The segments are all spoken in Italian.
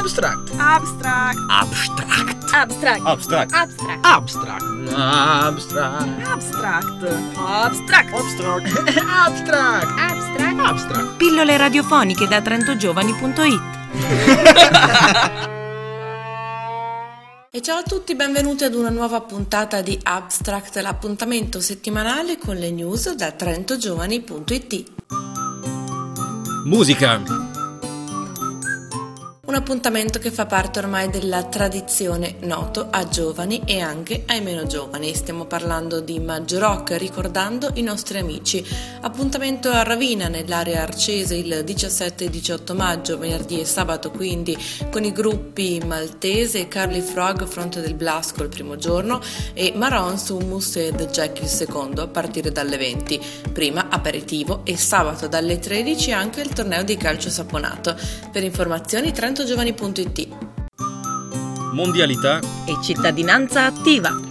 Abstract. Abstract. Abstract. Abstract. Abstract. Abstract. Abstract. Abstract. Abstract. Abstract. Abstract. Abstract. Abstract. Abstract. Pillole radiofoniche da trentogiovani.it E ciao a tutti, benvenuti ad una nuova puntata di Abstract, l'appuntamento settimanale con le news da trentogiovani.it. Musica. Un appuntamento che fa parte ormai della tradizione noto a giovani e anche ai meno giovani. Stiamo parlando di Maggio Rock, ricordando i nostri amici. Appuntamento a Ravina, nell'area arcese, il 17 e 18 maggio, venerdì e sabato quindi, con i gruppi Maltese Carly Frog, Fronte del Blasco il primo giorno, e Marons, Hummus e The Jack il secondo, a partire dalle 20. Prima aperitivo e sabato dalle 13 anche il torneo di calcio saponato. Per informazioni 30 centogiovani.it Mondialità e cittadinanza attiva.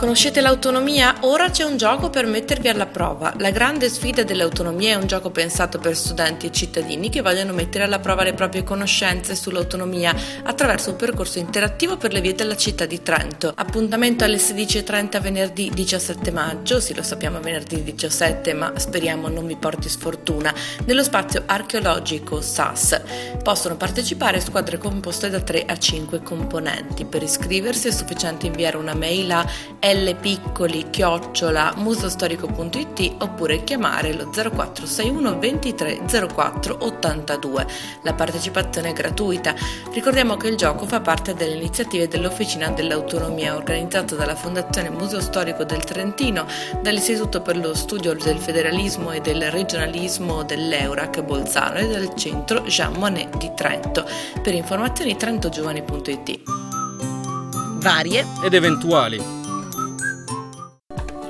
Conoscete l'autonomia? Ora c'è un gioco per mettervi alla prova. La grande sfida dell'autonomia è un gioco pensato per studenti e cittadini che vogliono mettere alla prova le proprie conoscenze sull'autonomia attraverso un percorso interattivo per le vie della città di Trento. Appuntamento alle 16.30 venerdì 17 maggio, sì lo sappiamo venerdì 17 ma speriamo non vi porti sfortuna, nello spazio archeologico SAS. Possono partecipare squadre composte da 3 a 5 componenti. Per iscriversi è sufficiente inviare una mail a lpiccoli chiocciola musostorico.it oppure chiamare lo 0461 23 04 82. La partecipazione è gratuita. Ricordiamo che il gioco fa parte delle iniziative dell'Officina dell'Autonomia organizzata dalla Fondazione Museo Storico del Trentino, dall'Istituto per lo Studio del Federalismo e del Regionalismo dell'Eurac Bolzano e dal Centro Jean Monnet di Trento. Per informazioni trentogiovani.it. Varie ed eventuali.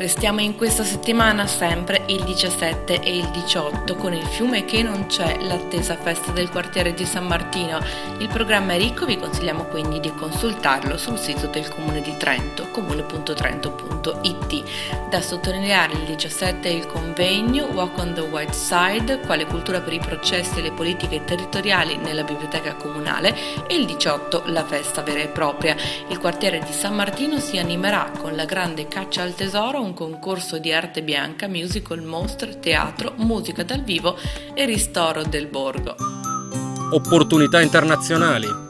Restiamo in questa settimana sempre il 17 e il 18 con il fiume che non c'è, l'attesa festa del quartiere di San Martino. Il programma è ricco, vi consigliamo quindi di consultarlo sul sito del comune di Trento, comune.trento.it. Da sottolineare il 17 il convegno Walk on the White Side, quale cultura per i processi e le politiche territoriali nella biblioteca comunale e il 18 la festa vera e propria. Il quartiere di San Martino si animerà con la grande caccia al tesoro, un concorso di arte bianca, musical, mostre, teatro, musica dal vivo e ristoro del borgo. Opportunità internazionali.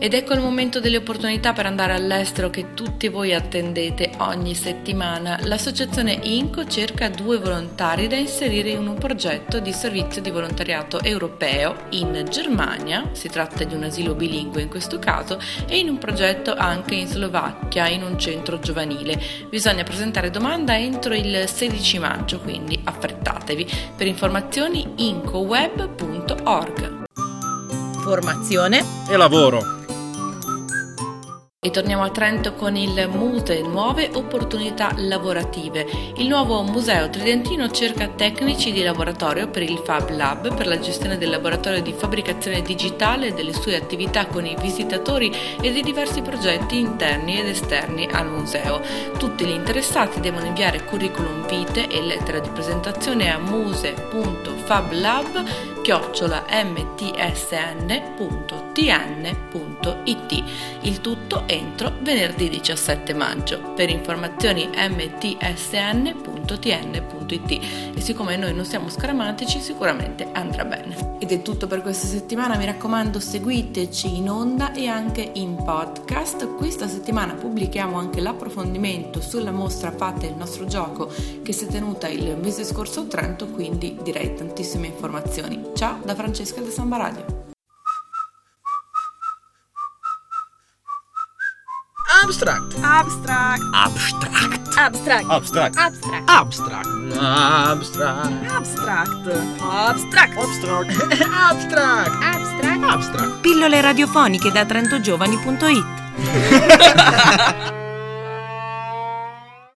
Ed ecco il momento delle opportunità per andare all'estero che tutti voi attendete ogni settimana. L'associazione INCO cerca due volontari da inserire in un progetto di servizio di volontariato europeo in Germania, si tratta di un asilo bilingue in questo caso, e in un progetto anche in Slovacchia, in un centro giovanile. Bisogna presentare domanda entro il 16 maggio, quindi affrettatevi. Per informazioni incoweb.org. Formazione e lavoro. E torniamo a Trento con il Muse, nuove opportunità lavorative. Il nuovo Museo Tridentino cerca tecnici di laboratorio per il Fab Lab, per la gestione del laboratorio di fabbricazione digitale, delle sue attività con i visitatori e di diversi progetti interni ed esterni al museo. Tutti gli interessati devono inviare curriculum vitae e lettera di presentazione a muse.fablab chiocciola mtsn.tn.it. Il tutto entro venerdì 17 maggio. Per informazioni mtsn.tn.it. E siccome noi non siamo scaramantici, sicuramente andrà bene. Ed è tutto per questa settimana. Mi raccomando, seguiteci in onda e anche in podcast. Questa settimana pubblichiamo anche l'approfondimento sulla mostra fatta il nostro gioco che si è tenuta il mese scorso a Trento, quindi direi tantissime informazioni. Ciao da Francesca de Samba Radio. Abstract. Abstract. Abstract. Abstract. Abstract. Abstract. Abstract. Abstract. Abstract. Abstract. Abstract. Abstract. Abstract. Abstract. Pillole radiofoniche da trentogiovani.it